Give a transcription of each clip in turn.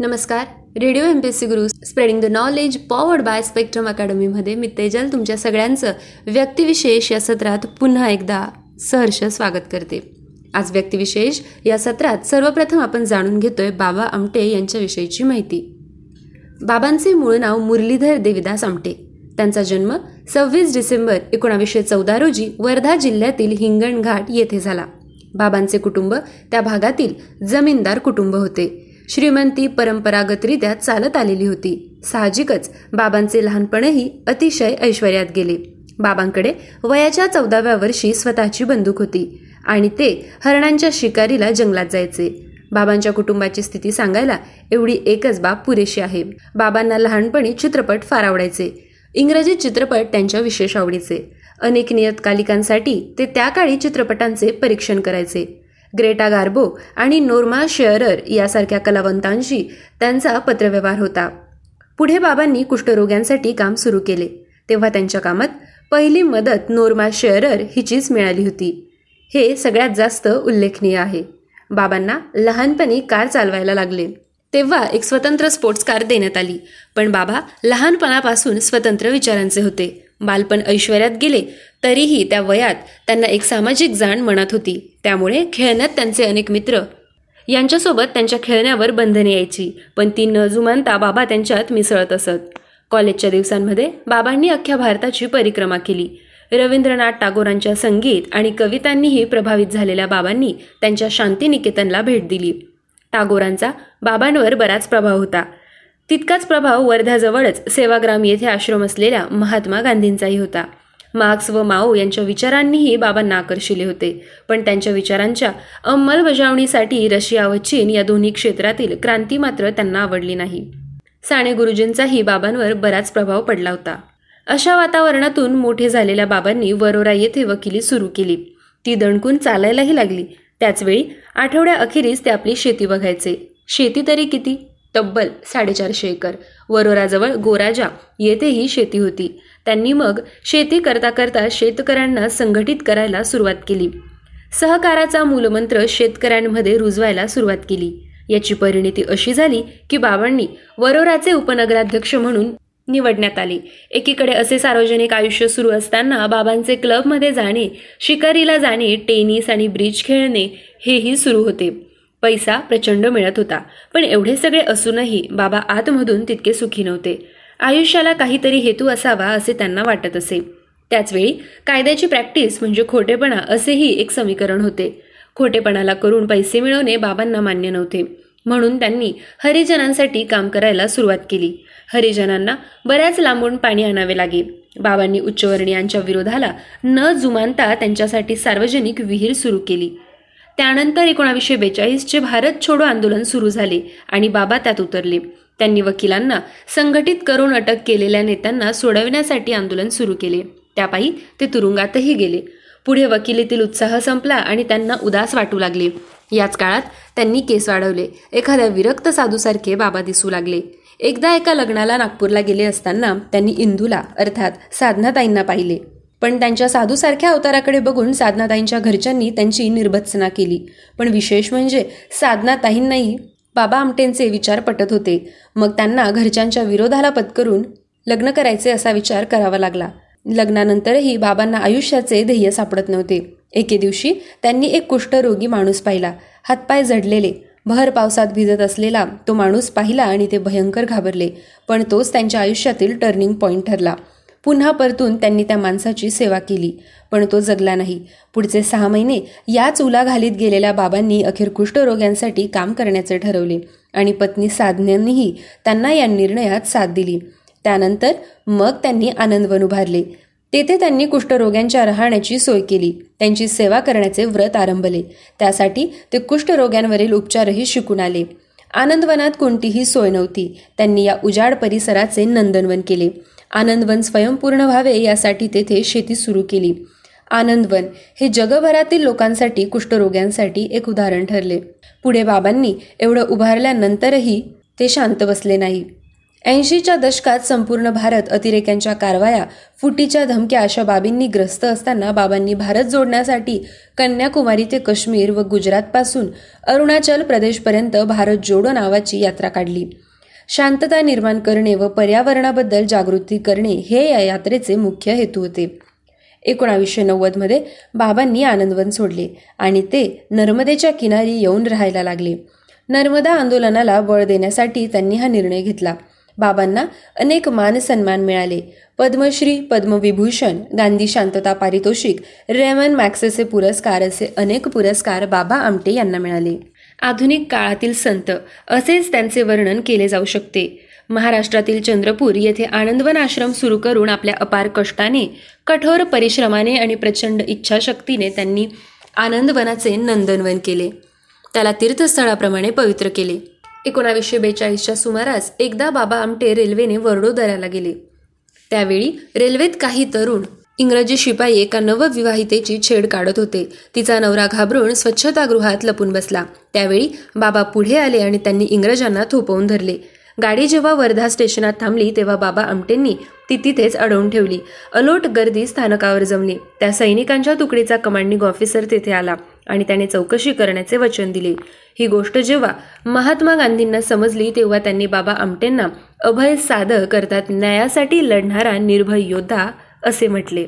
नमस्कार. Radio M P S C Guru spreading the knowledge powered by spectrum अकॅडमीमध्ये मी तेजल तुमच्या सगळ्यांचं व्यक्तिविशेष या सत्रात पुन्हा एकदा सहर्ष स्वागत करते. आज व्यक्तिविशेष या सत्रात सर्वप्रथम आपण जाणून घेतोय बाबा आमटे यांच्याविषयीची माहिती. बाबांचे मूळ नाव मुरलीधर देविदास आमटे. त्यांचा जन्म सव्वीस डिसेंबर एकोणावीसशे चौदा रोजी वर्धा जिल्ह्यातील हिंगणघाट येथे झाला. बाबांचे कुटुंब त्या भागातील जमीनदार कुटुंब होते. श्रीमंती परंपरागतरित्या चालत आलेली होती. साहजिकच बाबांचे लहानपणही अतिशय ऐश्वर्यात गेले. बाबांकडे वयाच्या चौदाव्या वर्षी स्वतःची बंदूक होती आणि ते हरणांच्या शिकारीला जंगलात जायचे. बाबांच्या कुटुंबाची स्थिती सांगायला एवढी एकच बाब पुरेशी आहे. बाबांना लहानपणी चित्रपट फार आवडायचे. इंग्रजी चित्रपट त्यांच्या विशेष आवडीचे. अनेक नियतकालिकांसाठी ते त्या काळी चित्रपटांचे परीक्षण करायचे. ग्रेटा गार्बो आणि नोर्मा शेअरर यासारख्या कलावंतांशी त्यांचा पत्रव्यवहार होता. पुढे बाबांनी कुष्ठरोग्यांसाठी काम सुरू केले. तेव्हा त्यांच्या कामात पहिली मदत नोर्मा शेअरर हिचीच मिळाली होती. हे सगळ्यात जास्त उल्लेखनीय आहे. बाबांना लहानपणी कार चालवायला लागले. तेव्हा एक स्वतंत्र स्पोर्ट्स कार देण्यात आली. पण बाबा लहानपणापासून स्वतंत्र विचारांचे होते. बालपण ऐश्वर्यात गेले तरीही त्या वयात त्यांना एक सामाजिक जाण मनात होती. त्यामुळे खेळण्यात त्यांचे अनेक मित्र यांच्यासोबत त्यांच्या खेळण्यावर बंधने यायची. पण ती न जुमानता बाबा त्यांच्यात मिसळत असत. कॉलेजच्या दिवसांमध्ये बाबांनी अख्ख्या भारताची परिक्रमा केली. रवींद्रनाथ टागोरांच्या संगीत आणि कवितांनीही प्रभावित झालेल्या बाबांनी त्यांच्या शांतिनिकेतनला भेट दिली. टागोरांचा बाबांवर बराच प्रभाव होता. तितकाच प्रभाव वर्ध्याजवळच सेवाग्राम येथे आश्रम असलेल्या महात्मा गांधींचाही होता. मार्क्स व माओ यांच्या विचारांनीही बाबांना आकर्षिले होते. पण त्यांच्या विचारांच्या अंमलबजावणीसाठी रशिया व चीन या दोन्ही क्षेत्रातील क्रांती मात्र त्यांना आवडली नाही. साने गुरुजींचाही बाबांवर बराच प्रभाव पडला होता. अशा वातावरणातून मोठे झालेल्या बाबांनी वरोरा येथे वकिली सुरू केली. ती दणकून चालायलाही लागली. त्याचवेळी आठवड्या अखेरीस ते आपली शेती बघायचे. शेती तरी किती? तब्बल साडेचारशे एकर. वरोराजवळ गोराजा येथेही शेती होती. त्यांनी मग शेती करता करता शेतकऱ्यांना संघटित करायला सुरुवात केली. सहकाराचा मूलमंत्र शेतकऱ्यांमध्ये रुजवायला सुरुवात केली. याची परिणिती अशी झाली की बाबांनी वरोराचे उपनगराध्यक्ष म्हणून निवडण्यात आले. एकीकडे असे सार्वजनिक आयुष्य सुरू असताना बाबांचे क्लबमध्ये जाणे शिकारीला जाणे टेनिस आणि ब्रिज खेळणे हेही सुरू होते. पैसा प्रचंड मिळत होता. पण एवढे सगळे असूनही बाबा आतमधून तितके सुखी नव्हते. आयुष्याला काहीतरी हेतू असावा असे त्यांना वाटत असे. त्याचवेळी कायद्याची प्रॅक्टिस म्हणजे खोटेपणा असेही एक समीकरण होते. खोटेपणाला करून पैसे मिळवणे बाबांना मान्य नव्हते. म्हणून त्यांनी हरिजनांसाठी काम करायला सुरुवात केली. हरिजनांना बऱ्याच लांबून पाणी आणावे लागे. बाबांनी उच्चवर्णीयांच्या विरोधाला न जुमानता त्यांच्यासाठी सार्वजनिक विहीर सुरू केली. त्यानंतर एकोणावीसशे बेचाळीसचे भारत छोडो आंदोलन सुरू झाले आणि बाबा त्यात उतरले. त्यांनी वकिलांना संघटित करून अटक केलेल्या नेत्यांना सोडविण्यासाठी आंदोलन सुरू केले. त्यापायी ते तुरुंगातही गेले. पुढे वकिलीतील उत्साह संपला आणि त्यांना उदास वाटू लागले. याच काळात त्यांनी केस वाढवले. एखाद्या विरक्त साधूसारखे बाबा दिसू लागले. एकदा एका लग्नाला नागपूरला गेले असताना त्यांनी इंदूला अर्थात साधनाताईंना पाहिले. पण त्यांच्या साधूसारख्या अवताराकडे बघून साधनाताईंच्या घरच्यांनी त्यांची निर्भत्सना केली. पण विशेष म्हणजे साधनाताईंनाही बाबा आमटेंचे विचार पटत होते. मग त्यांना घरच्यांच्या विरोधाला पत्करून लग्न करायचे असा विचार करावा लागला. लग्नानंतरही बाबांना आयुष्याचे ध्येय सापडत नव्हते. एके दिवशी त्यांनी एक कुष्ठरोगी माणूस पाहिला. हातपाय जडलेले. भर पावसात भिजत असलेला तो माणूस पाहिला आणि ते भयंकर घाबरले. पण तोच त्यांच्या आयुष्यातील टर्निंग पॉईंट ठरला. पुन्हा परतून त्यांनी त्या माणसाची सेवा केली. पण तो जगला नाही. पुढचे सहा महिने याच उलाघालीत गेलेल्या बाबांनी अखेर कुष्ठरोग्यांसाठी काम करण्याचे ठरवले आणि पत्नी साधनेनीही त्यांना या निर्णयात साथ दिली. त्यानंतर मग त्यांनी आनंदवन उभारले. तेथे त्यांनी कुष्ठरोग्यांच्या राहण्याची सोय केली. त्यांची सेवा करण्याचे व्रत आरंभले. त्यासाठी ते कुष्ठरोग्यांवरील उपचारही शिकून आले. आनंदवनात कोणतीही सोय नव्हती. त्यांनी या उजाड परिसराचे नंदनवन केले. आनंदवन स्वयंपूर्ण व्हावे यासाठी तेथे शेती सुरू केली. आनंदवन हे जगभरातील लोकांसाठी कुष्ठरोग्यांसाठी एक उदाहरण ठरले. पुढे बाबांनी एवढं उभारल्यानंतरही ते शांत बसले नाही. ऐंशीच्या दशकात संपूर्ण भारत अतिरेक्यांच्या कारवाया फुटीच्या धमक्या अशा बाबींनी ग्रस्त असताना बाबांनी भारत जोडण्यासाठी कन्याकुमारी ते काश्मीर व गुजरातपासून अरुणाचल प्रदेशपर्यंत भारत जोडो नावाची यात्रा काढली. शांतता निर्माण करणे व पर्यावरणाबद्दल जागृती करणे हे या यात्रेचे मुख्य हेतू होते. एकोणावीसशे नव्वदमध्ये बाबांनी आनंदवन सोडले आणि ते नर्मदेच्या किनारी येऊन राहायला लागले. नर्मदा आंदोलनाला बळ देण्यासाठी त्यांनी हा निर्णय घेतला. बाबांना अनेक मान सन्मान मिळाले. पद्मश्री पद्मविभूषण गांधी शांतता पारितोषिक रेमन मॅक्सेसे पुरस्कार असे अनेक पुरस्कार बाबा आमटे यांना मिळाले. आधुनिक काळातील संत असेच त्यांचे वर्णन केले जाऊ शकते. महाराष्ट्रातील चंद्रपूर येथे आनंदवन आश्रम सुरू करून आपल्या अपार कष्टाने कठोर परिश्रमाने आणि प्रचंड इच्छाशक्तीने त्यांनी आनंदवनाचे नंदनवन केले. त्याला तीर्थस्थळाप्रमाणे पवित्र केले. एकोणावीसशे बेचाळीसच्या सुमारास एकदा बाबा आमटे रेल्वेने वर्डोदऱ्याला गेले. त्यावेळी रेल्वेत काही तरुण इंग्रजी शिपाई एका नवविवाहितेची छेड काढत होते. तिचा नवरा घाबरून स्वच्छतागृहात लपून बसला. त्यावेळी बाबा पुढे आले आणि त्यांनी इंग्रजांना थोपवून धरले. गाडी जेव्हा वर्धा स्टेशनात थांबली तेव्हा बाबा आमटेंनी ती तिथेच अडवून ठेवली. अलोट गर्दी स्थानकावर जमली. त्या सैनिकांच्या तुकडीचा कमांडिंग ऑफिसर तेथे आला आणि त्याने चौकशी करण्याचे वचन दिले. ही गोष्ट जेव्हा महात्मा गांधींना समजली तेव्हा त्यांनी बाबा आमटेंना अभय साधक करतात न्यायासाठी लढणारा निर्भय योद्धा असे म्हटले.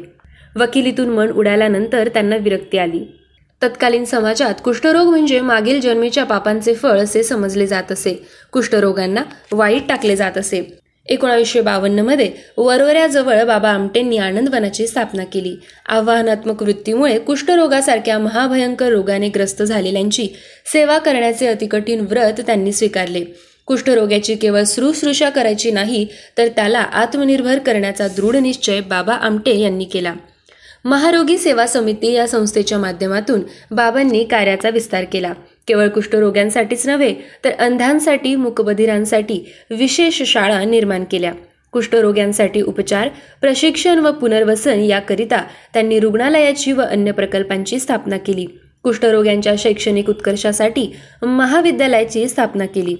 वकिलीतून मन उडाल्यानंतर त्यांना विरक्ती आली. तत्कालीन समाजात कुष्ठरोग म्हणजे मागील जन्मीच्या पापांचे फळ असे समजले जात असे. कुष्ठरोगांना वाईट टाकले जात असे. एकोणावीसशे बावन्नमध्ये वरोऱ्याजवळ बाबा आमटेंनी आनंदवनाची स्थापना केली. आव्हानात्मक वृत्तीमुळे कुष्ठरोगासारख्या महाभयंकर रोगाने ग्रस्त झालेल्यांची सेवा करण्याचे अतिकठीण व्रत त्यांनी स्वीकारले. कुष्ठरोग्याची केवळ सुश्रुषा करायची नाही तर त्याला आत्मनिर्भर करण्याचा दृढ निश्चय बाबा आमटे यांनी केला. महारोगी सेवा समिती या संस्थेच्या माध्यमातून बाबांनी कार्याचा विस्तार केला. केवळ कुष्ठरोग्यांसाठीच नव्हे तर अंधांसाठी मुकबधिरांसाठी विशेष शाळा निर्माण केल्या. कुष्ठरोग्यांसाठी उपचार प्रशिक्षण व पुनर्वसन याकरिता त्यांनी रुग्णालयाची व अन्य प्रकल्पांची स्थापना केली. कुष्ठरोग्यांच्या शैक्षणिक उत्कर्षासाठी महाविद्यालयाची स्थापना केली.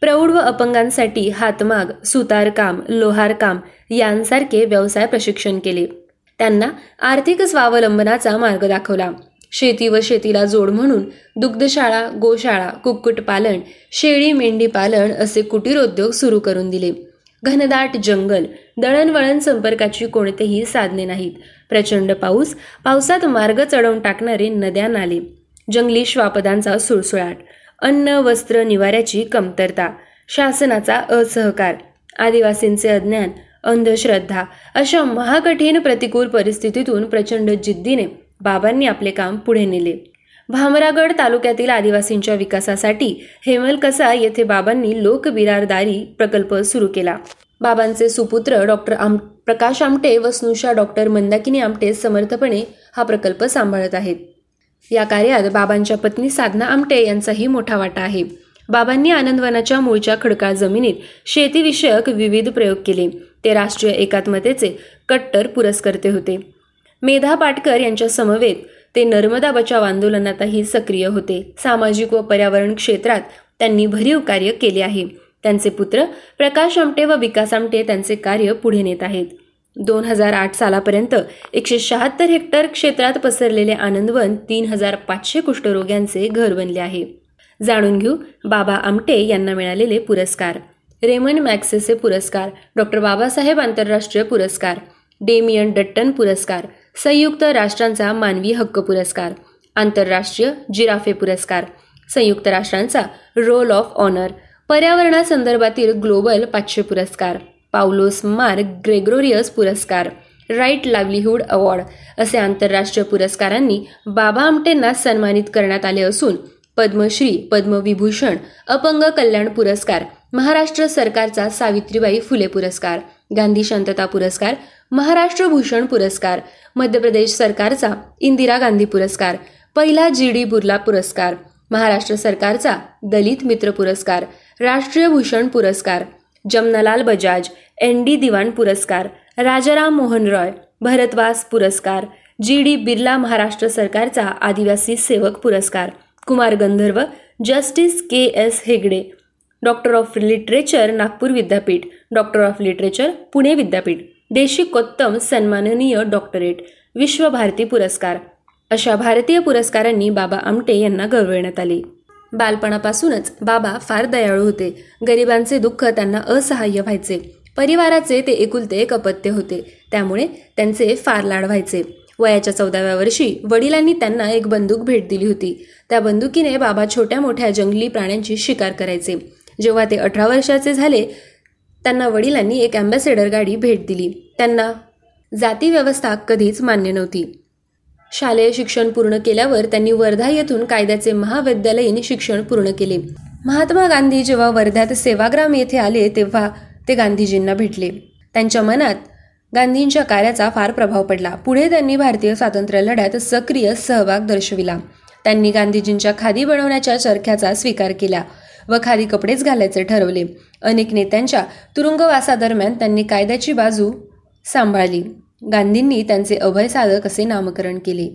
प्रौढ व अपंगांसाठी हातमाग सुतारकाम लोहारकाम यांसारखे व्यवसाय प्रशिक्षण केले. त्यांना आर्थिक स्वावलंबनाचा मार्ग दाखवला. शेती व शेतीला जोड म्हणून दुग्धशाळा गोशाळा कुक्कुटपालन शेळी मेंढी पालन असे कुटीरोद्योग सुरू करून दिले. घनदाट जंगल दळणवळण संपर्काची कोणतेही साधने नाहीत. प्रचंड पाऊस पावसात मार्ग चढवून टाकणारे नद्या नाले जंगली श्वापदांचा सुळसुळाट अन्न वस्त्र निवाऱ्याची कमतरता शासनाचा असहकार आदिवासींचे अज्ञान अंधश्रद्धा अशा महाकठीण प्रतिकूल परिस्थितीतून प्रचंड जिद्दीने बाबांनी आपले काम पुढे नेले. भामरागड तालुक्यातील आदिवासींच्या विकासासाठी हेमलकसा येथे बाबांनी लोकबिरारदारी प्रकल्प सुरू केला. बाबांचे सुपुत्र डॉक्टर आम प्रकाश आमटे व स्नुषा डॉक्टर मंदाकिनी आमटे समर्थपणे हा प्रकल्प सांभाळत आहेत. या कार्यात बाबांच्या पत्नी साधना आमटे यांचाही मोठा वाटा आहे. बाबांनी आनंदवनाच्या मूळच्या खडकाळ जमिनीत शेतीविषयक विविध प्रयोग केले. ते राष्ट्रीय एकात्मतेचे कट्टर पुरस्कर्ते होते. मेधा पाटकर यांच्या समवेत ते नर्मदा बचाव आंदोलनातही सक्रिय होते. सामाजिक व पर्यावरण क्षेत्रात त्यांनी भरीव कार्य केले आहे. त्यांचे पुत्र प्रकाश आमटे व विकास आमटे त्यांचे कार्य पुढे नेत आहेत. दोन हजार आठ सालापर्यंत एकशे शहात्तर हेक्टर क्षेत्रात पसरलेले आनंदवन तीन हजार पाचशे कुष्ठरोग्यांचे घर बनले आहे. जाणून घेऊ बाबा आमटे यांना मिळालेले पुरस्कार. रेमन मॅक्सेसे पुरस्कार डॉक्टर बाबासाहेब आंतरराष्ट्रीय पुरस्कार डेमियन डट्टन पुरस्कार संयुक्त राष्ट्रांचा मानवी हक्क पुरस्कार आंतरराष्ट्रीय जिराफे पुरस्कार संयुक्त राष्ट्रांचा रोल ऑफ ऑनर पर्यावरणासंदर्भातील ग्लोबल पाचशे पुरस्कार पावलोस मार्क ग्रेग्रोरियस पुरस्कार राईट लाईव्हलीहूड अवॉर्ड असे आंतरराष्ट्रीय पुरस्कारांनी बाबा आमटेंना सन्मानित करण्यात आले असून पद्मश्री पद्मविभूषण अपंग कल्याण पुरस्कार महाराष्ट्र सरकारचा सावित्रीबाई फुले पुरस्कार गांधी शांतता पुरस्कार महाराष्ट्र भूषण पुरस्कार मध्य प्रदेश सरकारचा इंदिरा गांधी पुरस्कार पहिला जी डी बुर्ला पुरस्कार महाराष्ट्र सरकारचा दलित मित्र पुरस्कार राष्ट्रीय भूषण पुरस्कार जमनालाल बजाज एन डी दिवाण पुरस्कार राजाराम मोहन रॉय भरतवास पुरस्कार जी डी बिर्ला महाराष्ट्र सरकारचा आदिवासी सेवक पुरस्कार Kumar Gandharva justice K S Hegde doctor of literature Nagpur विद्यापीठ डॉक्टर ऑफ लिटरेचर पुणे विद्यापीठ देशिकोत्तम सन्माननीय डॉक्टरेट विश्वभारती पुरस्कार. अशा भारतीय पुरस्कारांनी बाबा आमटे यांना गौरवण्यात आले. बालपणापासूनच बाबा फार दयाळू होते. गरिबांचे दुःख त्यांना असहाय्य व्हायचे. परिवाराचे ते एकुलते एक अपत्य होते. त्यामुळे त्यांचे फार लाड व्हायचे. वयाच्या चौदाव्या वर्षी वडिलांनी त्यांना एक बंदूक भेट दिली होती. त्या बंदुकीने बाबा छोट्या मोठ्या जंगली प्राण्यांची शिकार करायचे. जेव्हा ते अठरा वर्षाचे झाले त्यांना वडिलांनी एक अँबॅसेडर गाडी भेट दिली. त्यांना जाती व्यवस्था कधीच मान्य नव्हती. शालेय शिक्षण पूर्ण केल्यावर त्यांनी वर्धा येथून कायद्याचे महाविद्यालयीन शिक्षण पूर्ण केले. महात्मा गांधी जेव्हा वर्ध्यात सेवाग्राम येथे आले तेव्हा ते गांधीजींना भेटले. त्यांच्या मनात गांधींच्या कार्याचा फार प्रभाव पडला. पुढे त्यांनी भारतीय स्वातंत्र्य लढ्यात सक्रिय सहभाग दर्शविला. त्यांनी गांधीजींच्या खादी बनवण्याच्या चरख्याचा स्वीकार केला व खादी कपडेच घालायचे ठरवले. अनेक नेत्यांच्या तुरुंगवासादरम्यान त्यांनी कायद्याची बाजू सांभाळली. गांधींनी त्यांचे अभय साधक असे नामकरण केले.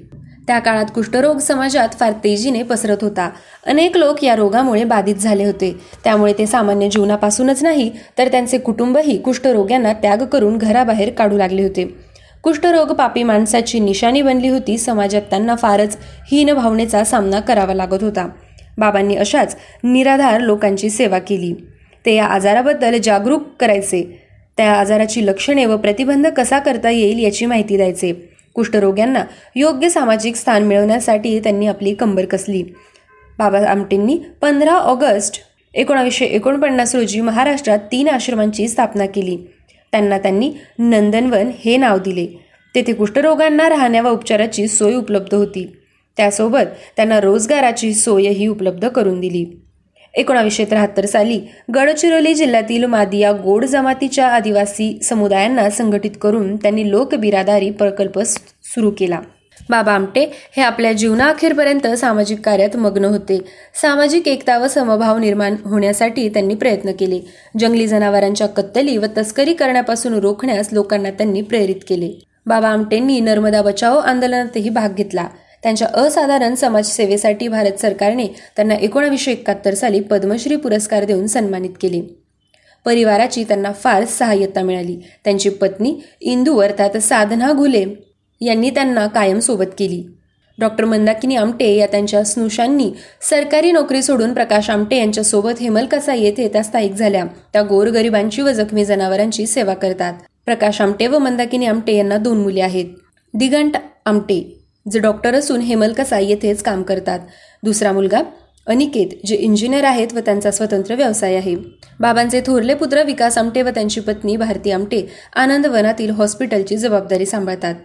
त्या काळात कुष्ठरोग समाजात फार तेजीने पसरत होता. अनेक लोक या रोगामुळे बाधित झाले होते. त्यामुळे ते सामान्य जीवनापासूनच नाही तर त्यांचे कुटुंबही कुष्ठरोग्यांना त्याग करून घराबाहेर काढू लागले होते. कुष्ठरोग पापी माणसाची निशाणी बनली होती. समाजात त्यांना फारच हीन भावनेचा सामना करावा लागत होता. बाबांनी अशाच निराधार लोकांची सेवा केली. ते या आजाराबद्दल जागरूक करायचे. त्या आजाराची लक्षणे व प्रतिबंध कसा करता येईल याची माहिती द्यायचे. कुष्ठरोग्यांना योग्य सामाजिक स्थान मिळवण्यासाठी त्यांनी आपली कंबर कसली. बाबा आमटेंनी पंधरा ऑगस्ट एकोणावीसशे एकोणपन्नास रोजी महाराष्ट्रात तीन आश्रमांची स्थापना केली. त्यांना त्यांनी नंदनवन हे नाव दिले. तेथे कुष्ठरोगांना राहण्या व उपचाराची सोय उपलब्ध होती. त्यासोबत त्यांना रोजगाराची सोयही उपलब्ध करून दिली. एकोणावीसशे त्र्याहत्तर साली गडचिरोली जिल्ह्यातील मादिया गोड जमातीच्या आदिवासी समुदायांना संघटित करून त्यांनी लोकबिरादारी प्रकल्प सुरू केला. बाबा आमटे हे आपल्या जीवनाअखेरपर्यंत सामाजिक कार्यात मग्न होते. सामाजिक एकता व समभाव निर्माण होण्यासाठी त्यांनी प्रयत्न केले. जंगली जनावरांच्या कत्तली व तस्करी करण्यापासून रोखण्यास लोकांना त्यांनी प्रेरित केले. बाबा आमटेंनी नर्मदा बचाओ आंदोलनातही भाग घेतला. त्यांच्या असाधारण समाजसेवेसाठी भारत सरकारने त्यांना एकोणावीसशे एकाहत्तर साली पद्मश्री पुरस्कार देऊन सन्मानित केले. परिवाराची त्यांना फार सहाय्यता मिळाली. त्यांची पत्नी इंदू अर्थात साधना घुले यांनी त्यांना कायम सोबत केली. डॉक्टर मंदाकिनी आमटे या त्यांच्या स्नुषांनी सरकारी नोकरी सोडून प्रकाश आमटे यांच्यासोबत हेमलकसा येथे त्या स्थायिक झाल्या. त्या गोरगरिबांची व जखमी जनावरांची सेवा करतात. प्रकाश आमटे व मंदाकिनी आमटे यांना दोन मुले आहेत. दिगंट आमटे. जे डॉक्टर असून हेमलकसा येथेच काम करतात. दुसरा मुलगा अनिकेत जे इंजिनियर आहेत व त्यांचा स्वतंत्र व्यवसाय आहे. बाबांचे थोरले पुत्र विकास आमटे व त्यांची पत्नी भारती आमटे आनंदवनातील हॉस्पिटलची जबाबदारी सांभाळतात.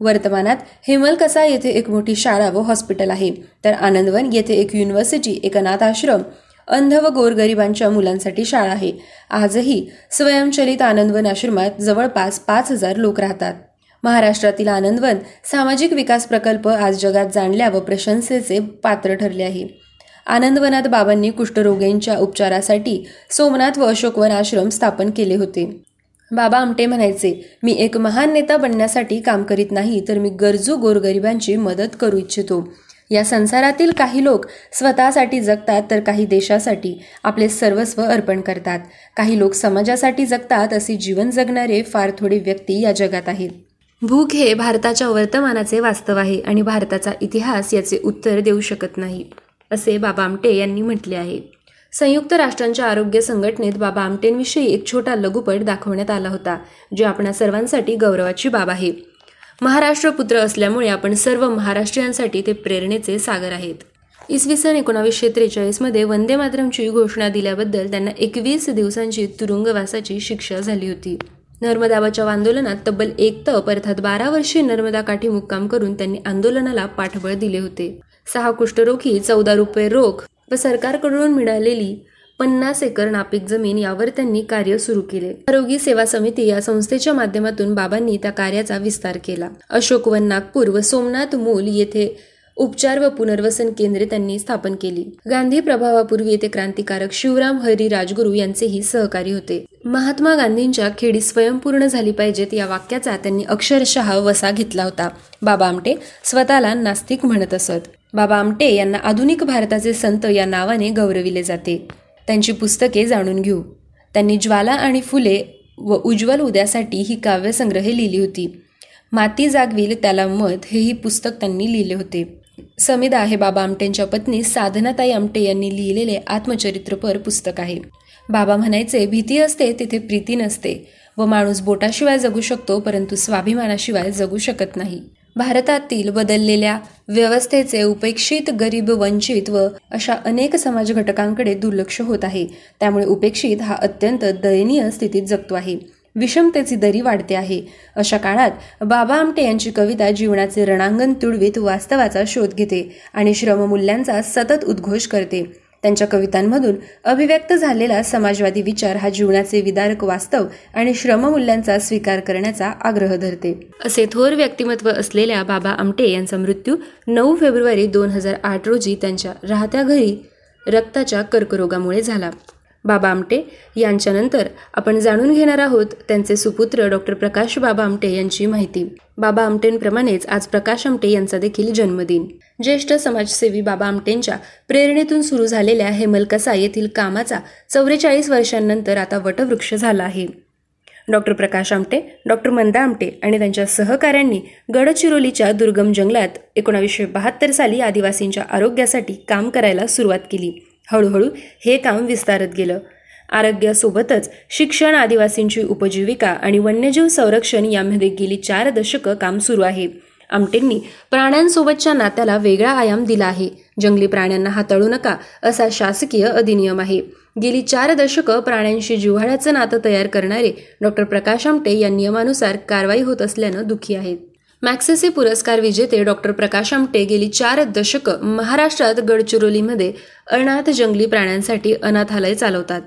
वर्तमानात हेमलकसा येथे एक मोठी शाळा व हॉस्पिटल आहे. तर आनंदवन येथे एक युनिव्हर्सिटी एक अनाथ आश्रम अंध व गोरगरिबांच्या मुलांसाठी शाळा आहे. आजही स्वयंचलित आनंदवन आश्रमात जवळपास पाच हजार लोक राहतात. महाराष्ट्रातील आनंदवन सामाजिक विकास प्रकल्प आज जगात जाणल्या व प्रशंसेचे पात्र ठरले आहे. आनंदवनात बाबांनी कुष्ठरोगींच्या उपचारासाठी सोमनाथ व अशोकवन आश्रम स्थापन केले होते. बाबा आमटे म्हणायचे मी एक महान नेता बनण्यासाठी काम करीत नाही तर मी गरजू गोरगरिबांची मदत करू इच्छितो. या संसारातील काही लोक स्वतःसाठी जगतात तर काही देशासाठी आपले सर्वस्व अर्पण करतात. काही लोक समाजासाठी जगतात असे जीवन जगणारे फार थोडे व्यक्ती या जगात आहेत. भूक हे भारताच्या वर्तमानाचे वास्तव आहे आणि भारताचा इतिहास याचे उत्तर देऊ शकत नाही असे बाबा आमटे यांनी म्हटले आहे. संयुक्त राष्ट्रांच्या आरोग्य संघटनेत बाबा आमटेंविषयी एक छोटा लघुपट दाखवण्यात आला होता जे आपणा सर्वांसाठी गौरवाची बाब आहे. महाराष्ट्र पुत्र असल्यामुळे आपण सर्व महाराष्ट्रीयांसाठी ते प्रेरणेचे सागर आहेत. इसवी सन एकोणावीसशे त्रेचाळीसमध्ये वंदे मातरमची घोषणा दिल्याबद्दल त्यांना एकवीस दिवसांची तुरुंगवासाची शिक्षा झाली होती. नर्मदा बचाव आंदोलनात तब्बल एक तप अर्थात बारा वर्षे नर्मदा काठी मुक्काम करून त्यांनी आंदोलनाला पाठबळ दिले होते. सहा कुष्ठरोखी चौदा रुपये रोख व सरकारकडून मिळालेली पन्नास एकर नापीक जमीन यावर त्यांनी कार्य सुरू केले. आरोग्य सेवा समिती या संस्थेच्या माध्यमातून बाबांनी त्या कार्याचा विस्तार केला. अशोकवन नागपूर व सोमनाथ मूल येथे उपचार व पुनर्वसन केंद्रे त्यांनी स्थापन केली. गांधी प्रभावापूर्वी येथे क्रांतिकारक शिवराम हरी राजगुरू यांचेही सहकारी होते. महात्मा गांधींच्या खेडी स्वयंपूर्ण झाली पाहिजेत या वाक्याचा त्यांनी अक्षरशः वसा घेतला होता. बाबा आमटे स्वतःला नास्तिक म्हणत असत. बाबा आमटे यांना आधुनिक भारताचे संत या नावाने गौरविले जाते. त्यांची पुस्तके जाणून घेऊ. त्यांनी ज्वाला आणि फुले व उज्ज्वल उद्यासाठी ही काव्यसंग्रहे लिहिली होती. माती जागविल त्याला मत हेही पुस्तक त्यांनी लिहिले होते. समिदा हे बाबा आमटेंच्या पत्नी साधनाताई आमटे यांनी लिहिलेले आत्मचरित्रपर पुस्तक आहे. बाबा म्हणायचे भीती असते तिथे प्रीती नसते. व माणूस बोटाशिवाय जगू शकतो परंतु स्वाभिमानाशिवाय जगू शकत नाही. भारतातील बदललेल्या व्यवस्थेचे उपेक्षित गरीब वंचित व अशा अनेक समाज घटकांकडे दुर्लक्ष होत आहे. त्यामुळे उपेक्षित हा अत्यंत दयनीय स्थितीत जगतो आहे. विषमतेची दरी वाढते आहे. अशा काळात बाबा आमटे यांची कविता जीवनाचे रणांगण तुडवीत वास्तवाचा शोध घेते आणि श्रममूल्यांचा सतत उद्घोष करते. त्यांच्या कवितांमधून अभिव्यक्त झालेला समाजवादी विचार हा जीवनाचे विदारक वास्तव आणि श्रममूल्यांचा स्वीकार करण्याचा आग्रह धरते. असे थोर व्यक्तिमत्व असलेल्या बाबा आमटे यांचा मृत्यू नऊ फेब्रुवारी दोन हजार आठ रोजी त्यांच्या राहत्या घरी रक्ताच्या कर्करोगामुळे झाला. बाबा आमटे यांच्यानंतर आपण जाणून घेणार आहोत त्यांचे सुपुत्र डॉक्टर प्रकाश बाबा आमटे यांची माहिती. बाबा आमटेंप्रमाणेच आज प्रकाश आमटे यांचा देखील जन्मदिन. ज्येष्ठ समाजसेवी बाबा आमटेंच्या प्रेरणेतून सुरू झालेल्या हेमलकसा येथील कामाचा चौवेचाळीस वर्षांनंतर आता वटवृक्ष झाला आहे. डॉक्टर प्रकाश आमटे डॉक्टर मंदा आमटे आणि त्यांच्या सहकाऱ्यांनी गडचिरोलीच्या दुर्गम जंगलात एकोणावीसशे बहात्तर साली आदिवासींच्या आरोग्यासाठी काम करायला सुरुवात केली. हळूहळू हे काम विस्तारत गेलं. आरोग्यासोबतच शिक्षण आदिवासींची उपजीविका आणि वन्यजीव संरक्षण यामध्ये गेली चार दशकं काम सुरू आहे. आमटेंनी प्राण्यांसोबतच्या नात्याला वेगळा आयाम दिला आहे. जंगली प्राण्यांना हाताळू नका असा शासकीय अधिनियम आहे. गेली चार दशकं प्राण्यांशी जिव्हाळ्याचं नातं तयार करणारे डॉक्टर प्रकाश आमटे या नियमानुसार कारवाई होत असल्यानं दुःखी आहेत. मॅक्सेसे पुरस्कार विजेते डॉक्टर प्रकाश आमटे गेली चार दशकं महाराष्ट्रात गडचिरोलीमध्ये अनाथ जंगली प्राण्यांसाठी अनाथालय चालवतात.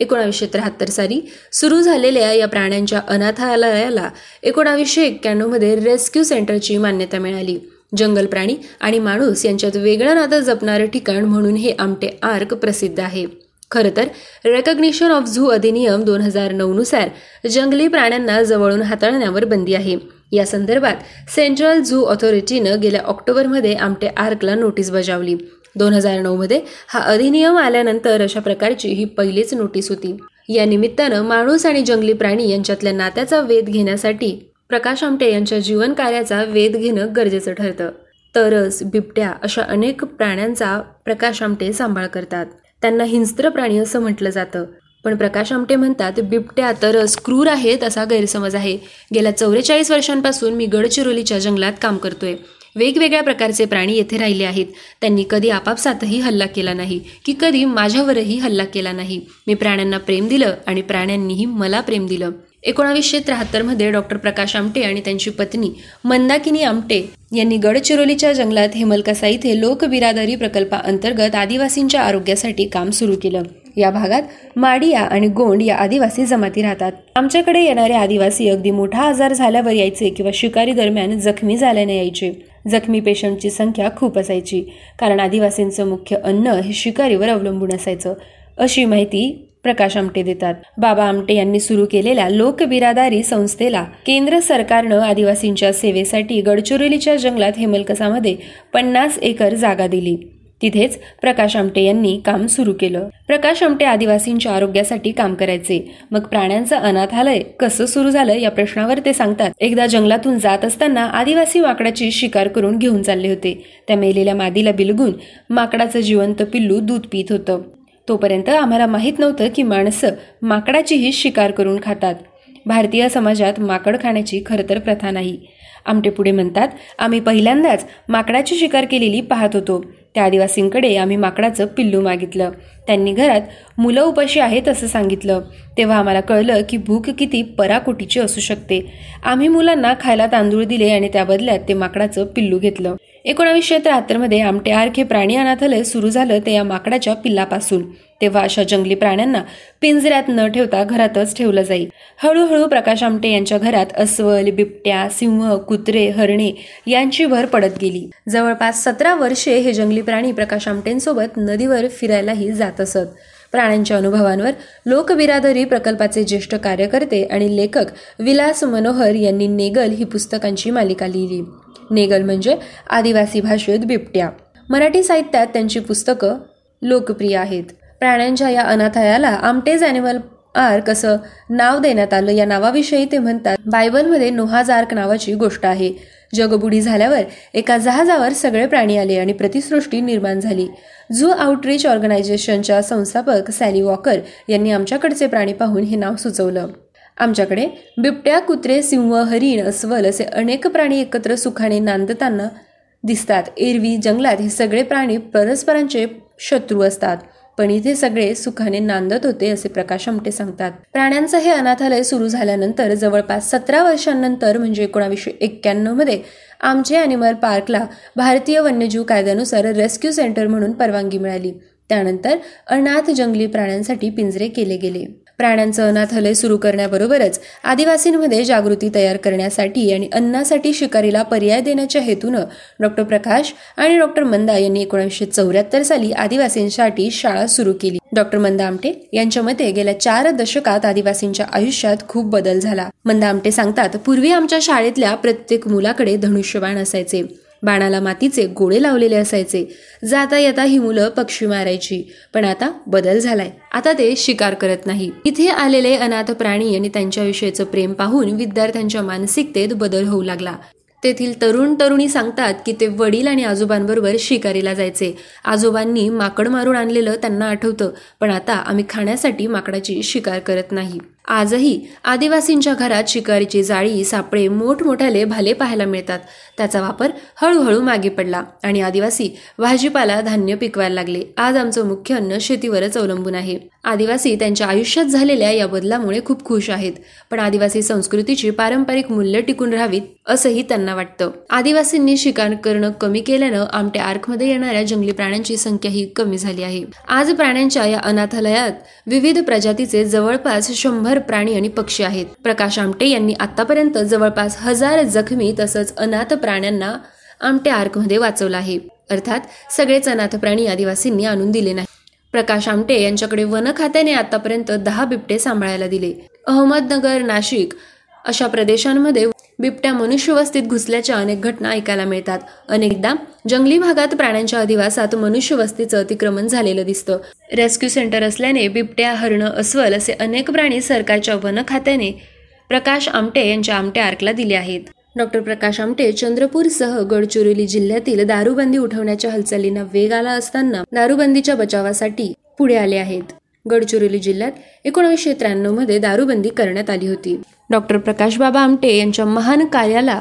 एकोणावीसशे त्र्याहत्तर साली सुरू झालेल्या या प्राण्यांच्या अनाथालयाला एकोणावीसशे एक्क्याण्णवमध्ये रेस्क्यू सेंटरची मान्यता मिळाली. जंगल प्राणी आणि माणूस यांच्यात वेगळं नातं जपणारं ठिकाण म्हणून हे आमटे आर्क प्रसिद्ध आहे. खरं तर रेकग्निशन ऑफ झू अधिनियम दोन हजार नऊनुसार जंगली प्राण्यांना जवळून हाताळण्यावर बंदी आहे. या संदर्भात सेंट्रल झू ऑथॉरिटीनं गेल्या ऑक्टोबरमध्ये आमटे आर्कला नोटीस बजावली. दोन हजार नऊमध्ये हा अधिनियम आल्यानंतर अशा प्रकारची ही पहिलीच नोटीस होती. या निमित्तानं माणूस आणि जंगली प्राणी यांच्यातल्या नात्याचा वेध घेण्यासाठी प्रकाश आमटे यांच्या जीवन कार्याचा वेध घेणं गरजेचं ठरतं. तरस बिबट्या अशा अनेक प्राण्यांचा प्रकाश आमटे सांभाळ करतात. त्यांना हिंस्त्र प्राणी असं म्हटलं जातं. पण प्रकाश आमटे म्हणतात बिबट्या तर क्रूर आहेत असा गैरसमज आहे. गेल्या चौवेचाळीस वर्षांपासून मी गडचिरोलीच्या जंगलात काम करतोय. वेगवेगळ्या प्रकारचे प्राणी येथे राहिले आहेत. त्यांनी कधी आपापसातही हल्ला केला नाही की कधी माझ्यावरही हल्ला केला नाही. मी प्राण्यांना प्रेम दिलं आणि प्राण्यांनीही मला प्रेम दिलं. एकोणावीसशे त्र्याहत्तरमध्ये डॉक्टर प्रकाश आमटे आणि त्यांची पत्नी मंदाकिनी आमटे यांनी गडचिरोलीच्या जंगलात हेमलकसा इथे लोकबिरादारी प्रकल्पाअंतर्गत आदिवासींच्या आरोग्यासाठी काम सुरू केलं. या भागात माडिया आणि गोंड या आदिवासी जमाती राहतात. आमच्याकडे येणारे आदिवासी अगदी मोठा आजार झाल्यावर यायचे किंवा शिकारी दरम्यान जखमी झाल्याने यायचे. जखमी पेशंटची संख्या खूप असायची कारण आदिवासींचं मुख्य अन्न हे शिकारीवर अवलंबून असायचं. अशी माहिती प्रकाश आमटे देतात. बाबा आमटे यांनी सुरू केलेल्या लोकबिरादारी संस्थेला केंद्र सरकारनं आदिवासींच्या सेवेसाठी गडचिरोलीच्या जंगलात हेमलकसामध्ये पन्नास एकर जागा दिली. तिथेच प्रकाश आमटे यांनी काम सुरू केलं. प्रकाश आमटे आदिवासींच्या आरोग्यासाठी काम करायचे. मग प्राण्यांचं अनाथालय कसं सुरू झालं या प्रश्नावर ते सांगतात. एकदा जंगलातून जात असताना आदिवासी माकडाची शिकार करून घेऊन चालले होते. त्या मेलेल्या मादीला बिलगून माकडाचं जिवंत पिल्लू दूध पित होतं. तोपर्यंत आम्हाला माहीत नव्हतं की माणसं माकडाचीही शिकार करून खातात. भारतीय समाजात माकड खाण्याची खरं तर प्रथा नाही. आमटे पुढे म्हणतात आम्ही पहिल्यांदाच माकडाची शिकार केलेली पाहत होतो. त्या आदिवासींकडे आम्ही माकडाचं पिल्लू मागितलं. त्यांनी घरात मुलं उपाशी आहेत असं सांगितलं. तेव्हा आम्हाला कळलं की भूक किती पराकोटीची असू शकते. आम्ही मुलांना खायला तांदूळ दिले आणि त्या बदल्यात ते माकडाचं पिल्लू घेतलं. एकोणावीसशे त्र्याहत्तरमध्ये आमटे आरखे प्राणी अनाथालय सुरू झालं ते या माकडाच्या पिल्लापासून. तेव्हा अशा जंगली प्राण्यांना पिंजऱ्यात न ठेवता घरातच ठेवलं जाईल हळूहळू प्रकाश आमटे यांच्या घरात अस्वल बिबट्या सिंह कुत्रे हरणे यांची भर पडत गेली. जवळपास सतरा वर्षे हे जंगली प्राणी प्रकाश आमटेंसोबत नदीवर फिरायलाही जात असत प्राण्यांच्या अनुभवांवर लोकबिरादरी प्रकल्पाचे ज्येष्ठ कार्यकर्ते आणि लेखक विलास मनोहर यांनी नेगल ही पुस्तकांची मालिका लिहिली. नेगल म्हणजे आदिवासी भाषेत बिबट्या. मराठी साहित्यात त्यांची पुस्तकं लोकप्रिय आहेत. प्राण्यांच्या या अनाथायाला आमटेज अॅनिमल आर्क असं नाव देण्यात आलं या नावाविषयी ते म्हणतात बायबलमध्ये नोहाज आर्क नावाची गोष्ट आहे. जगबुडी झाल्यावर एका जहाजावर सगळे प्राणी आले आणि प्रतिसृष्टी निर्माण झाली. झू आउटरीच ऑर्गनायझेशनच्या संस्थापक सॅली वॉकर यांनी आमच्याकडचे प्राणी पाहून हे नाव सुचवलं. आमच्याकडे बिबट्या कुत्रे सिंह हरिण अस्वल असे अनेक प्राणी एकत्र सुखाने नांदताना दिसतात. एरवी जंगलात हे सगळे प्राणी परस्परांचे शत्रू असतात. पण इथे सगळे सुखाने नांदत होते असे प्रकाश आमटे सांगतात. प्राण्यांचं हे अनाथालय सुरू झाल्यानंतर जवळपास सतरा वर्षांनंतर म्हणजे एकोणावीसशे एक्क्याण्णवमध्ये आमचे अॅनिमल पार्कला भारतीय वन्यजीव कायद्यानुसार रेस्क्यू सेंटर म्हणून परवानगी मिळाली. त्यानंतर अनाथ जंगली प्राण्यांसाठी पिंजरे केले गेले. प्राण्यांचं अनाथालय सुरू करण्याबरोबरच आदिवासींमध्ये जागृती तयार करण्यासाठी आणि अन्नासाठी शिकारीला पर्याय देण्याच्या हेतूनं डॉक्टर प्रकाश आणि डॉक्टर मंदा यांनी एकोणीसशे चौऱ्याहत्तर साली आदिवासींसाठी शाळा सुरू केली. डॉक्टर मंदा आमटे यांच्या मते गेल्या चार दशकात आदिवासींच्या आयुष्यात खूप बदल झाला. मंदा आमटे सांगतात पूर्वी आमच्या शाळेतल्या प्रत्येक मुलाकडे धनुष्यबाण असायचे. बाणाला मातीचे गोळे लावलेले असायचे. जाता येता ही मुलं पक्षी मारायची. पण आता बदल झालाय. आता ते शिकार करत नाही. इथे आलेले अनाथ प्राणी आणि त्यांच्याविषयीचं प्रेम पाहून विद्यार्थ्यांच्या मानसिकतेत बदल होऊ लागला. तेथील तरुण तरुणी सांगतात की ते वडील आणि आजोबांबरोबर शिकारीला जायचे. आजोबांनी माकड मारून आणलेलं त्यांना आठवतं पण आता आम्ही खाण्यासाठी माकडाची शिकार करत नाही. आजही आदिवासींच्या घरात शिकारीची जाळी सापळे मोठमोठ्याले भाले पाहायला मिळतात. त्याचा वापर हळूहळू मागे पडला आणि आदिवासी भाजीपाला धान्य पिकवायला लागले. आज आमचं मुख्य अन्न शेतीवरच अवलंबून आहे. आदिवासी त्यांच्या आयुष्यात झालेल्या या बदलामुळे खूप खुश आहेत. पण आदिवासी संस्कृतीची पारंपरिक मूल्य टिकून राहावीत असंही त्यांना वाटतं. आदिवासींनी शिकार करणं कमी केल्यानं आमट्या आर्कमध्ये येणाऱ्या जंगली प्राण्यांची संख्या ही कमी झाली आहे. आज प्राण्यांच्या या अनाथालयात विविध प्रजातीचे जवळपास शंभर प्राणी आणि पक्षी आहेत. प्रकाश आमटे यांनी आतापर्यंत जवळपास हजार जखमी तसंच अनाथ प्राण्यांना आमटे आर्कमध्ये वाचवलं आहे. अर्थात सगळेच अनाथ प्राणी आदिवासींनी आणून दिले नाही. प्रकाश आमटे यांच्याकडे वन खात्याने आतापर्यंत दहा बिबटे सांभाळायला दिले. अहमदनगर नाशिक अशा प्रदेशांमध्ये बिबट्या मनुष्यवस्तीत घुसल्याच्या अनेक घटना ऐकायला मिळतात. अनेकदा जंगली भागात प्राण्यांच्या अधिवासात मनुष्यवस्तीचं अतिक्रमण झालेलं दिसतं. रेस्क्यू सेंटर असल्याने बिबट्या हरणं अस्वल असे अनेक प्राणी सरकारच्या वन खात्याने प्रकाश आमटे यांच्या आमटे आर्कला दिले आहेत. डॉक्टर प्रकाश आमटे चंद्रपूरसह गडचिरोली जिल्ह्यातील दारूबंदी उठवण्याच्या हालचालींना वेग आला असताना दारूबंदीच्या बचावासाठी पुढे आले आहेत. गडचिरोली जिल्ह्यात एकोणीसशे त्र्याण्णवमध्ये दारूबंदी करण्यात आली होती. डॉक्टर प्रकाश बाबा आमटे यांच्या महान कार्याला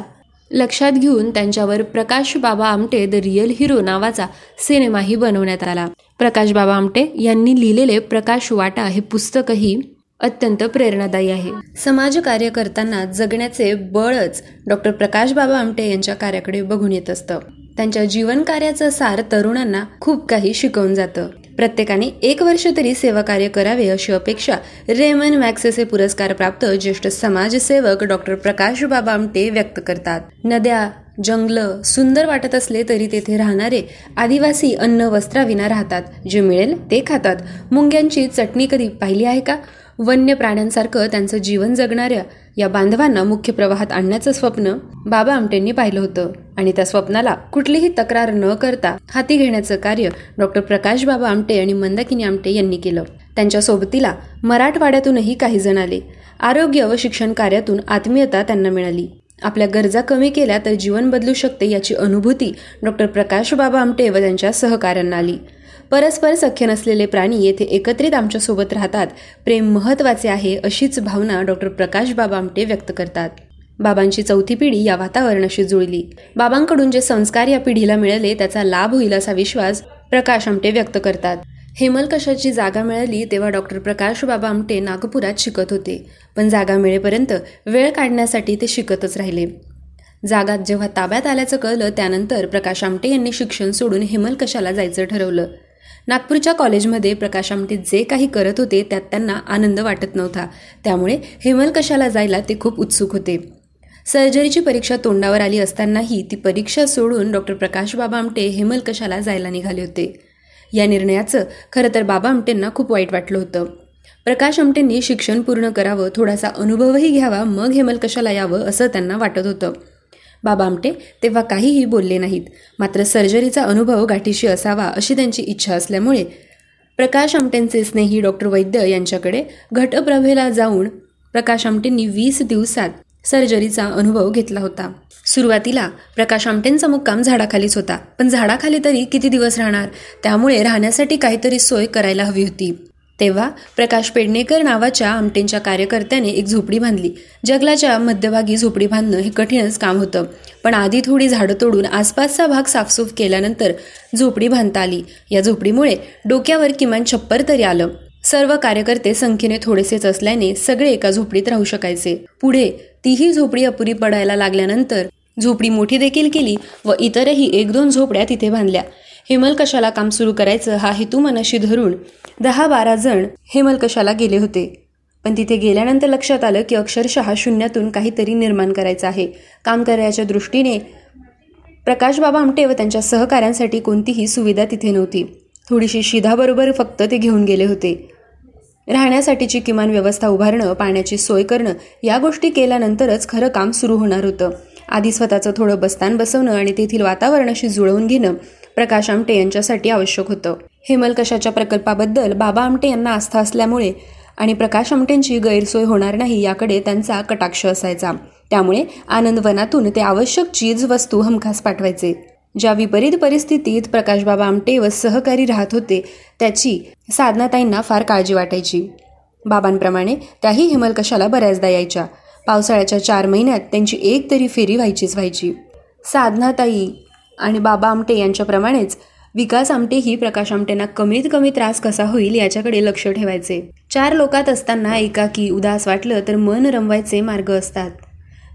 लक्षात घेऊन त्यांच्यावर प्रकाश Baba Amte the real hero नावाचा सिनेमाही बनवण्यात आला. प्रकाश बाबा आमटे यांनी लिहिलेले प्रकाश वाटा हे पुस्तकही अत्यंत प्रेरणादायी आहे. समाज कार्य करताना जगण्याचे बळच डॉक्टर प्रकाश बाबा आमटे यांच्या कार्याकडे बघून येत असतं. त्यांच्या जीवन कार्याचं सार तरुणांना खूप काही शिकवून जातं. प्रत्येकाने एक वर्ष तरी सेवा कार्य करावे अशी अपेक्षा रेमन मॅक्सेसे पुरस्कार प्राप्त ज्येष्ठ समाजसेवक डॉक्टर प्रकाश बाबा आमटे व्यक्त करतात. नद्या जंगल सुंदर वाटत असले तरी तेथे राहणारे आदिवासी अन्न वस्त्राविना राहतात. जे मिळेल ते खातात. मुंग्यांची चटणी कधी पाहिली आहे का? वन्य प्राण्यांसारखं त्यांचं जीवन जगणाऱ्या या बांधवांना मुख्य प्रवाहात आणण्याचं स्वप्न बाबा आमटेंनी पाहिलं होतं. आणि त्या स्वप्नाला कुठलीही तक्रार न करता हाती घेण्याचं कार्य डॉक्टर प्रकाश बाबा आमटे आणि मंदाकिनी आमटे यांनी केलं. त्यांच्या सोबतीला मराठवाड्यातूनही काही जण आले. आरोग्य व शिक्षण कार्यातून आत्मीयता त्यांना मिळाली. आपल्या गरजा कमी केल्या तर जीवन बदलू शकते याची अनुभूती डॉक्टर प्रकाश बाबा आमटे व त्यांच्या सहकाऱ्यांना आली. परस्पर सख्य नसलेले प्राणी येथे एकत्रित आमच्यासोबत राहतात. प्रेम महत्त्वाचे आहे अशीच भावना डॉक्टर प्रकाश बाबा आमटे व्यक्त करतात. बाबांची चौथी पिढी या वातावरणाशी जुळली. बाबांकडून जे संस्कार या पिढीला मिळाले त्याचा लाभ होईल असा विश्वास प्रकाश आमटे व्यक्त करतात. हेमलकशाची जागा मिळाली तेव्हा डॉक्टर प्रकाश बाबा आमटे नागपुरात शिकत होते. पण जागा मिळेपर्यंत वेळ काढण्यासाठी ते शिकतच राहिले. जागात जेव्हा ताब्यात आल्याचं कळलं त्यानंतर प्रकाश आमटे यांनी शिक्षण सोडून हेमलकशाला जायचं ठरवलं? नागपूरच्या कॉलेजमध्ये प्रकाश आमटे जे काही करत होते त्यात त्यांना आनंद वाटत नव्हता. त्यामुळे हेमलकशाला जायला ते खूप उत्सुक होते. सर्जरीची परीक्षा तोंडावर आली असतानाही ती परीक्षा सोडून डॉक्टर प्रकाश बाबा आमटे हेमलकशाला जायला निघाले होते? या निर्णयाचं खरं तर बाबा आमटेंना खूप वाईट वाटलं होतं. प्रकाश आमटेंनी शिक्षण पूर्ण करावं थोडासा अनुभवही घ्यावा मग हेमलकशाला यावं असं त्यांना वाटत होतं. बाबा आमटे तेव्हा काहीही बोलले नाहीत. मात्र सर्जरीचा अनुभव गाठीशी असावा अशी त्यांची इच्छा असल्यामुळे प्रकाश आमटेंचे स्नेही डॉक्टर वैद्य यांच्याकडे घटप्रभेला जाऊन प्रकाश आमटेंनी वीस दिवसात सर्जरीचा अनुभव घेतला होता. सुरुवातीला प्रकाश आमटेंचा मुक्काम झाडाखालीच होता. पण झाडाखाली तरी किती दिवस राहणार? त्यामुळे राहण्यासाठी काहीतरी सोय करायला हवी होती. तेव्हा प्रकाश पेडणेकर नावाच्या आमटेंच्या कार्यकर्त्याने एक झोपडी बांधली. जंगलाच्या मध्यभागी झोपडी बांधणं हे कठीणच काम होतं. पण आधी थोडी झाडं तोडून आसपासचा भाग साफसूफ केल्यानंतर झोपडी बांधता आली. या झोपडीमुळे डोक्यावर किमान छप्पर तरी आलं. सर्व कार्यकर्ते संख्येने थोडेसेच असल्याने सगळे एका झोपडीत राहू शकायचे. पुढे तीही झोपडी अपुरी पडायला लागल्यानंतर झोपडी मोठी देखील केली व इतरही एक दोन झोपड्या तिथे बांधल्या. हेमलकशाला काम सुरू करायचं हा हेतू मनाशी धरून दहा बारा जण हेमलकशाला गेले होते. पण तिथे गेल्यानंतर लक्षात आलं की अक्षरशः शून्यातून काहीतरी निर्माण करायचं आहे. काम करायच्या दृष्टीने प्रकाश बाबा आमटे व त्यांच्या सहकाऱ्यांसाठी कोणतीही सुविधा तिथे नव्हती. थोडीशी शिधाबरोबर फक्त ते घेऊन गेले होते. राहण्यासाठीची किमान व्यवस्था उभारणं पाण्याची सोय करणं या गोष्टी केल्यानंतरच खरं काम सुरू होणार होतं. आधी स्वतःचं थोडं बस्तान बसवणं आणि तेथील वातावरणाशी जुळवून घेणं प्रकाश आमटे यांच्यासाठी आवश्यक होतं. हेमलकशाच्या प्रकल्पाबद्दल बाबा आमटे यांना आस्था असल्यामुळे आणि प्रकाश आमटेंची गैरसोय होणार नाही याकडे त्यांचा कटाक्ष असायचा. त्यामुळे आनंदवनातून ते आवश्यक चीज वस्तू हमखास पाठवायचे. ज्या विपरीत परिस्थितीत प्रकाशबाबा आमटे व सहकारी राहत होते त्याची साधनाताईंना फार काळजी वाटायची. बाबांप्रमाणे त्याही हेमलकशाला बऱ्याचदा यायच्या. पावसाळ्याच्या चार महिन्यात त्यांची एक तरी फेरी व्हायचीच व्हायची. साधनाताई आणि बाबा आमटे यांच्याप्रमाणेच विकास आमटेही प्रकाश आमटेंना कमीत कमी त्रास कसा होईल याच्याकडे लक्ष ठेवायचे. चार लोकात असताना एकाकी उदास वाटलं तर मन रमवायचे मार्ग असतात.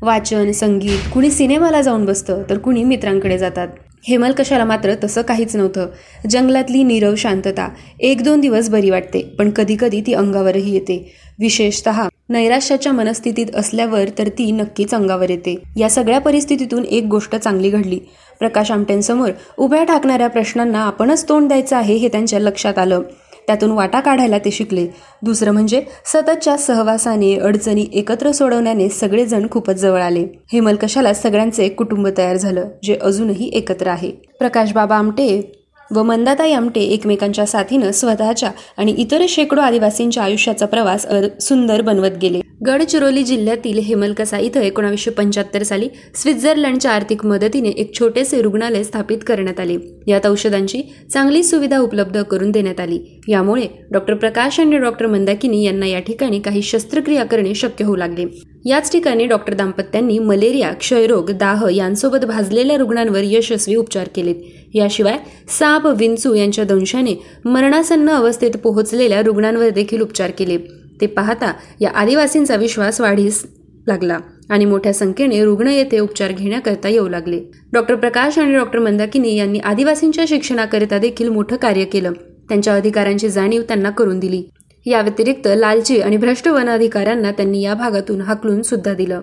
वाचन संगीत कुणी सिनेमाला जाऊन बसतं तर कुणी मित्रांकडे जातात. हेमल कशाला मात्र तसं काहीच नव्हतं. जंगलातली नीरव शांतता एक दोन दिवस बरी वाटते पण कधी कधी ती अंगावरही येते. विशेषत नैराश्याच्या मनस्थितीत असल्यावर तर ती नक्कीच अंगावर येते. या सगळ्या परिस्थितीतून एक गोष्ट चांगली घडली. प्रकाश आमटेंसमोर उभ्या ठाकणाऱ्या प्रश्नांना आपणच तोंड द्यायचं आहे हे त्यांच्या लक्षात आलं. त्यातून वाटा काढायला ते शिकले. दुसरं म्हणजे सततच्या सहवासाने अडचणी एकत्र सोडवण्याने सगळेजण खूपच जवळ आले. हेमलकशाला सगळ्यांचे कुटुंब तयार झालं जे अजूनही एकत्र आहे? प्रकाश बाबा आमटे व मंदाताई आमटे एकमेकांच्या साथीनं स्वतःच्या आणि इतर शेकडो आदिवासींच्या आयुष्याचा प्रवास सुंदर बनवत गेले. गडचिरोली जिल्ह्यातील हेमलकसा इथं एकोणावीसशे पंच्याहत्तर साली स्वित्झर्लंडच्या आर्थिक मदतीने एक छोटेसे रुग्णालय स्थापित करण्यात आले. यात औषधांची चांगली सुविधा उपलब्ध करून देण्यात आली. यामुळे डॉक्टर प्रकाश आणि डॉक्टर मंदाकिनी यांना या ठिकाणी काही शस्त्रक्रिया करणे शक्य होऊ लागले. याच ठिकाणी डॉक्टर दाम्पत्यांनी मलेरिया क्षयरोग दाह यांसोबत भाजलेल्या रुग्णांवर यशस्वी उपचार केलेत. याशिवाय साप विंचू यांच्या दंशाने मरणासन्न अवस्थेत पोहोचलेल्या रुग्णांवर देखील उपचार केले. ते पाहता या आदिवासींचा विश्वास वाढीस लागला आणि मोठ्या संख्येने रुग्ण येथे उपचार घेण्याकरता येऊ लागले. डॉक्टर प्रकाश आणि डॉक्टर मंदाकिनी यांनी आदिवासींच्या शिक्षणाकरिता देखील मोठं कार्य केलं. त्यांच्या अधिकारांची जाणीव त्यांना करून दिली. या व्यतिरिक्त लालची आणि भ्रष्ट वन अधिकाऱ्यांना त्यांनी या भागातून हाकलून सुद्धा दिलं.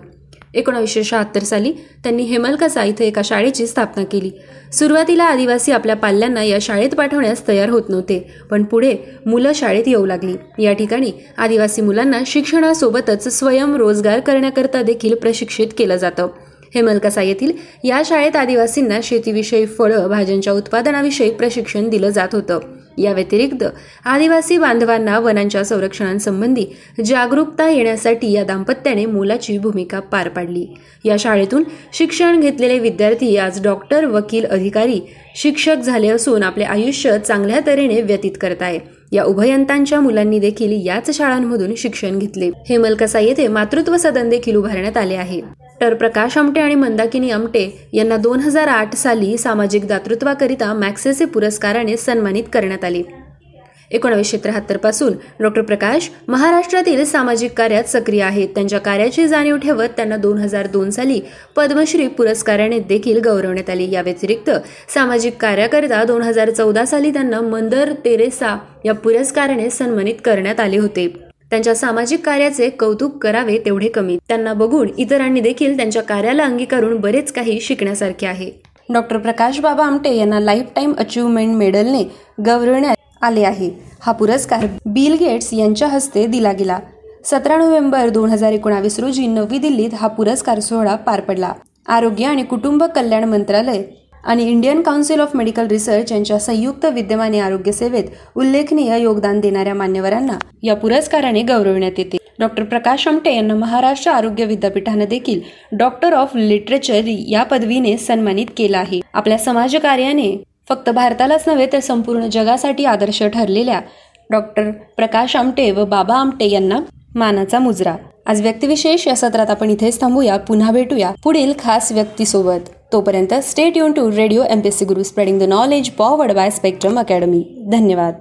एकोणावीसशे शहात्तर साली त्यांनी हेमलकसा इथं एका शाळेची स्थापना केली. सुरुवातीला आदिवासी आपल्या पाल्यांना या शाळेत पाठवण्यास तयार होत नव्हते पण पुढे मुलं शाळेत येऊ लागली. या ठिकाणी आदिवासी मुलांना शिक्षणासोबतच स्वयंरोजगार करण्याकरता देखील प्रशिक्षित केलं जातं. हेमलकसा येथील या शाळेत आदिवासींना शेतीविषयी फळं भाज्यांच्या उत्पादनाविषयी प्रशिक्षण दिलं जात होतं. या व्यतिरिक्त आदिवासी बांधवांना वनांच्या संरक्षणांसंबंधी जागरूकता येण्यासाठी या दाम्पत्याने मोलाची भूमिका पार पाडली. या शाळेतून शिक्षण घेतलेले विद्यार्थी आज डॉक्टर वकील अधिकारी शिक्षक झाले असून आपले आयुष्य चांगल्या तऱ्हेने व्यतीत करत आहे या उभयंतांच्या मुलांनी देखील याच शाळांमधून शिक्षण घेतले. हेमलकसा येथे मातृत्व सदन देखील उभारण्यात आले आहे. तर प्रकाश आमटे आणि मंदाकिनी आमटे यांना दोन हजार आठ साली सामाजिक दातृत्वाकरिता मॅक्सेसे पुरस्काराने सन्मानित करण्यात आले. एकोणावीसशे त्र्याहत्तरपासून डॉक्टर प्रकाश महाराष्ट्रातील सामाजिक कार्यात सक्रिय आहेत. त्यांच्या कार्याची जाणीव ठेवत त्यांना दोन हजार दोन साली पद्मश्री पुरस्काराने देखील गौरवण्यात आले. या व्यतिरिक्त सामाजिक कार्याकरिता दोन हजार चौदा साली त्यांना मंदर तेरेसा या पुरस्काराने सन्मानित करण्यात आले होते. त्यांच्या सामाजिक कार्याचे कौतुक करावे तेवढे कमी. त्यांना बघून इतरांनी देखील त्यांच्या कार्याला अंगीकारून बरेच काही शिकण्यासारखे आहे. डॉक्टर प्रकाश बाबा आमटे यांना लाईफ टाईम अचिव्हमेंट मेडलने गौरवण्यात आले आहे. हा पुरस्कार बिल गेट्स यांच्या हस्ते दिला गेला. सतरा नोव्हेंबर दोन हजार एकोणावीस रोजी नवी दिल्लीत हा पुरस्कार सोहळा पार पडला. आरोग्य आणि कुटुंब कल्याण मंत्रालय आणि Indian council of medical research यांच्या संयुक्त विद्यमाने आरोग्य सेवेत उल्लेखनीय योगदान देणाऱ्या मान्यवरांना या पुरस्काराने गौरवण्यात येते. डॉक्टर प्रकाश आमटे यांना महाराष्ट्र आरोग्य विद्यापीठाने देखील डॉक्टर ऑफ लिटरेचर या पदवीने सन्मानित केलं आहे. आपल्या समाजकार्याने फक्त भारतालाच नव्हे तर संपूर्ण जगासाठी आदर्श ठरलेल्या डॉक्टर प्रकाश आमटे व बाबा आमटे यांना मानाचा मुजरा. आज व्यक्तिविशेष या सत्रात आपण इथेच थांबूया. पुन्हा भेटूया. पुढील खास व्यक्तीसोबत. तोपर्यंत stay युन to radio M P C Guru spreading the knowledge powered by Spectrum academy धन्यवाद.